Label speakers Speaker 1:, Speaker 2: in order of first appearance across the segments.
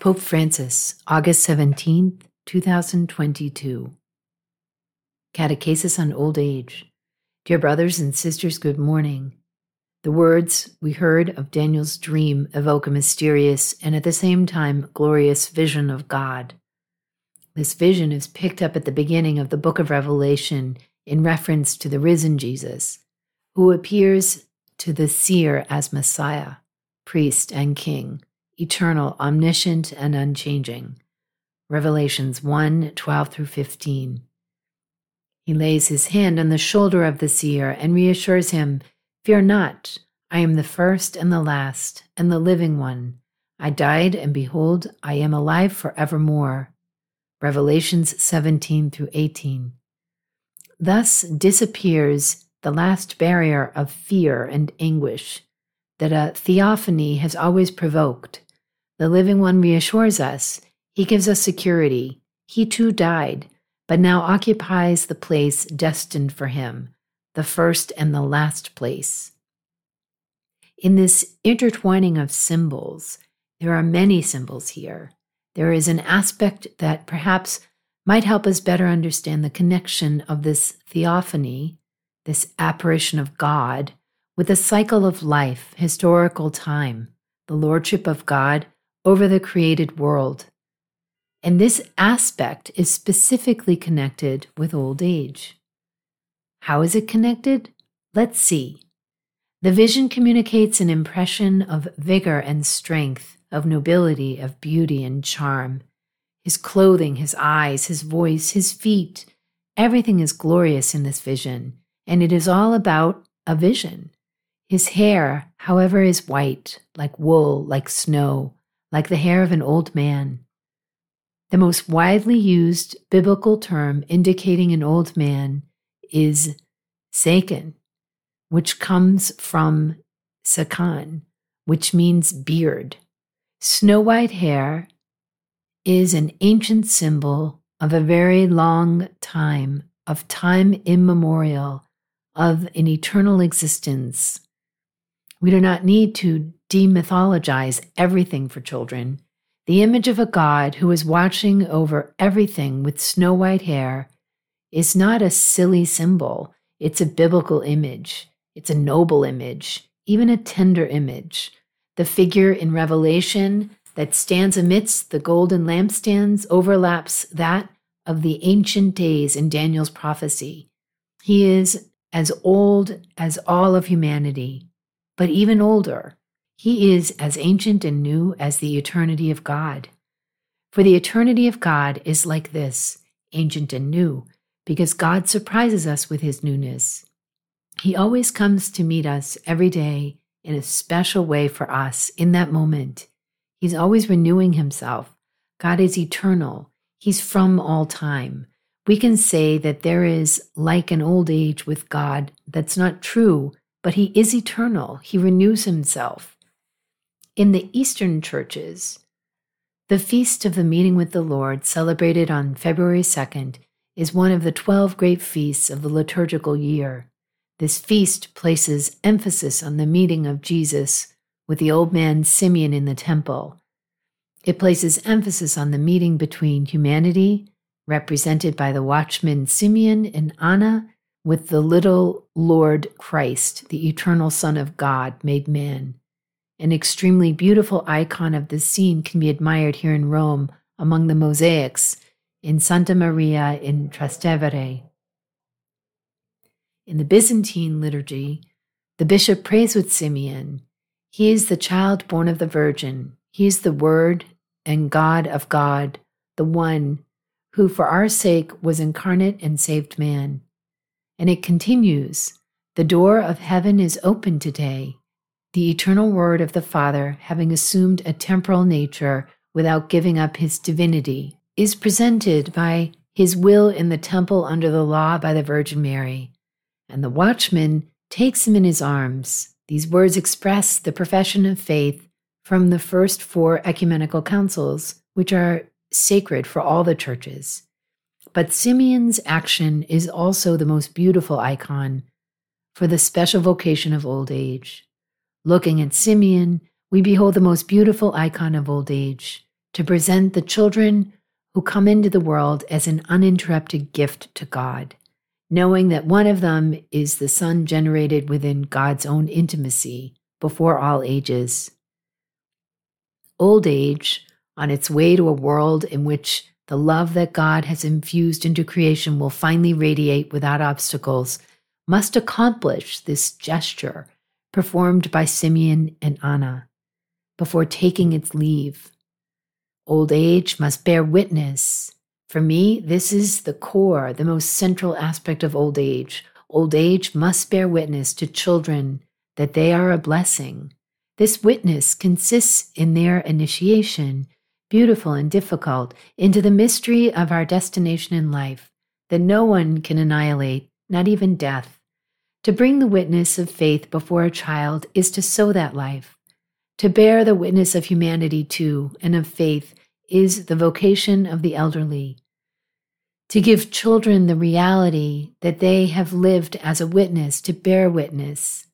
Speaker 1: Pope Francis, August 17, 2022. Catechesis on Old Age. Dear brothers and sisters, good morning. The words we heard of Daniel's dream evoke a mysterious and at the same time glorious vision of God. This vision is picked up at the beginning of the book of Revelation in reference to the risen Jesus, who appears to the seer as Messiah, priest, and king eternal, omniscient, and unchanging. Revelations 1 12 through 15. He lays his hand on the shoulder of the seer and reassures him Fear not, I am the first and the last, and the living one. I died, and behold, I am alive forevermore. Revelations 17 through 18. Thus disappears the last barrier of fear and anguish that a theophany has always provoked the living one reassures us. He gives us security. He too died, but now occupies the place destined for him, the first and the last place. In this intertwining of symbols, there are many symbols here. There is an aspect that perhaps might help us better understand the connection of this theophany, this apparition of God, with the cycle of life, historical time, the lordship of God over the created world. And this aspect is specifically connected with old age. How is it connected? Let's see. The vision communicates an impression of vigor and strength, of nobility, of beauty and charm. His clothing, his eyes, his voice, his feet, everything is glorious in this vision, and it is all about a vision. His hair, however, is white, like wool, like snow, like the hair of an old man. The most widely used biblical term indicating an old man is Zaken, which comes from Zakan, which means beard. Snow white hair is an ancient symbol of a very long time, of time immemorial, of an eternal existence. We do not need to demythologize everything for children. The image of a God who is watching over everything with snow white hair is not a silly symbol. It's a biblical image. It's a noble image, even a tender image. The figure in Revelation that stands amidst the golden lampstands overlaps that of the ancient days in Daniel's prophecy. He is as old as all of humanity but even older. He is as ancient and new as the eternity of God. For the eternity of God is like this, ancient and new, because God surprises us with his newness. He always comes to meet us every day in a special way for us in that moment. He's always renewing himself. God is eternal. He's from all time. We can say that there is like an old age with God that's not true but he is eternal. He renews himself. In the Eastern churches, the Feast of the Meeting with the Lord, celebrated on February 2nd, is one of the 12 great feasts of the liturgical year. This feast places emphasis on the meeting of Jesus with the old man Simeon in the temple. It places emphasis on the meeting between humanity, represented by the watchman Simeon and Anna, with the little Lord Christ, the eternal Son of God made man. An extremely beautiful icon of this scene can be admired here in Rome among the mosaics in Santa Maria in Trastevere. In the Byzantine liturgy, the bishop prays with Simeon. He is the child born of the Virgin. He is the Word and God of God, the One who for our sake was incarnate and saved man. And it continues The door of heaven is open today. The eternal word of the Father, having assumed a temporal nature without giving up his divinity, is presented by his will in the temple under the law by the Virgin Mary. And the watchman takes him in his arms. These words express the profession of faith from the first four ecumenical councils, which are sacred for all the churches. But Simeon's action is also the most beautiful icon for the special vocation of old age. Looking at Simeon, we behold the most beautiful icon of old age, to present the children who come into the world as an uninterrupted gift to God, knowing that one of them is the Son generated within God's own intimacy before all ages. Old age, on its way to a world in which the love that God has infused into creation will finally radiate without obstacles, must accomplish this gesture performed by Simeon and Anna before taking its leave. Old age must bear witness. For me, this is the core, the most central aspect of old age. Old age must bear witness to children that they are a blessing. This witness consists in their initiation, beautiful and difficult, into the mystery of our destination in life that no one can annihilate, not even death. To bring the witness of faith before a child is to sow that life. To bear the witness of humanity to and of faith is the vocation of the elderly. To give children the reality that they have lived as a witness, to bear witness.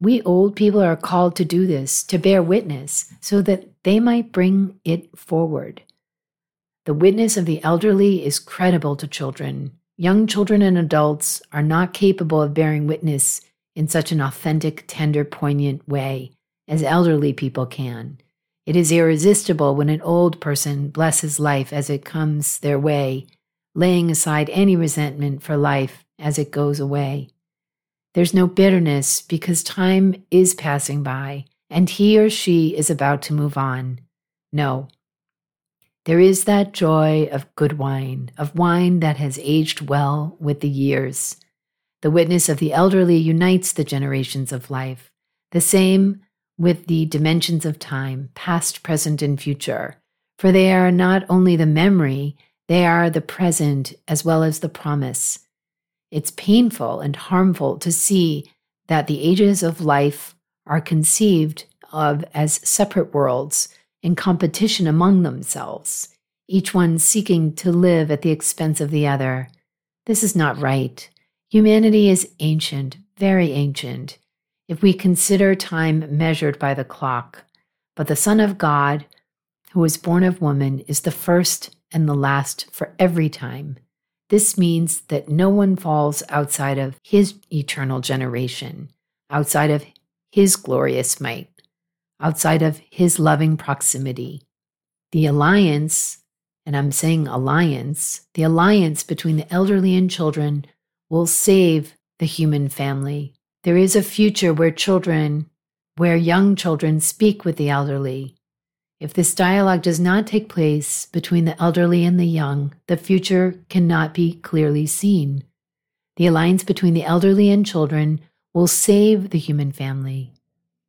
Speaker 1: We old people are called to do this, to bear witness, so that they might bring it forward. The witness of the elderly is credible to children. Young children and adults are not capable of bearing witness in such an authentic, tender, poignant way as elderly people can. It is irresistible when an old person blesses life as it comes their way, laying aside any resentment for life as it goes away. There's no bitterness because time is passing by and he or she is about to move on. No. There is that joy of good wine, of wine that has aged well with the years. The witness of the elderly unites the generations of life. The same with the dimensions of time, past, present, and future, for they are not only the memory, they are the present as well as the promise. It's painful and harmful to see that the ages of life are conceived of as separate worlds in competition among themselves, each one seeking to live at the expense of the other. This is not right. Humanity is ancient, very ancient, if we consider time measured by the clock. But the Son of God, who was born of woman, is the first and the last for every time. This means that no one falls outside of his eternal generation, outside of his glorious might, outside of his loving proximity. The alliance, and I'm saying alliance, the alliance between the elderly and children will save the human family there is a future where children, where young children speak with the elderly. If this dialogue does not take place between the elderly and the young, the future cannot be clearly seen. The alliance between the elderly and children will save the human family.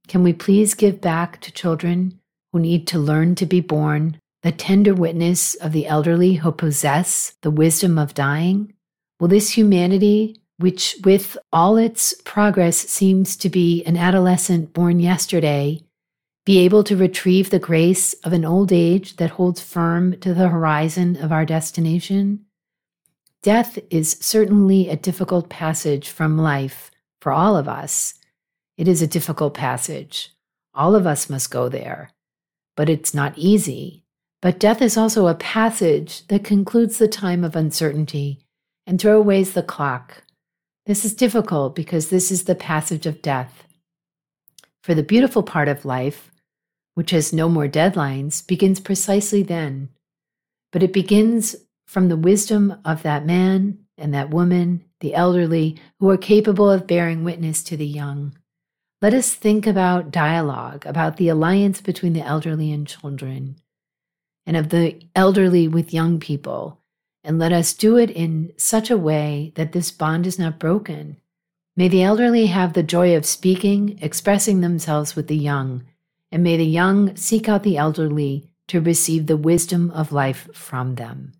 Speaker 1: Can we please give back to children who need to learn to be born the tender witness of the elderly who possess the wisdom of dying? Will this humanity which, with all its progress, seems to be an adolescent born yesterday, be able to retrieve the grace of an old age that holds firm to the horizon of our destination? Death is certainly a difficult passage from life for all of us. It is a difficult passage. All of us must go there. But it's not easy. But death is also a passage that concludes the time of uncertainty and throws away the clock this is difficult because this is the passage of death. For the beautiful part of life, which has no more deadlines, begins precisely then. But it begins from the wisdom of that man and that woman, the elderly, who are capable of bearing witness to the young. Let us think about dialogue, about the alliance between the elderly and children, and of the elderly with young people, and let us do it in such a way that this bond is not broken. May the elderly have the joy of speaking, expressing themselves with the young, and may the young seek out the elderly to receive the wisdom of life from them.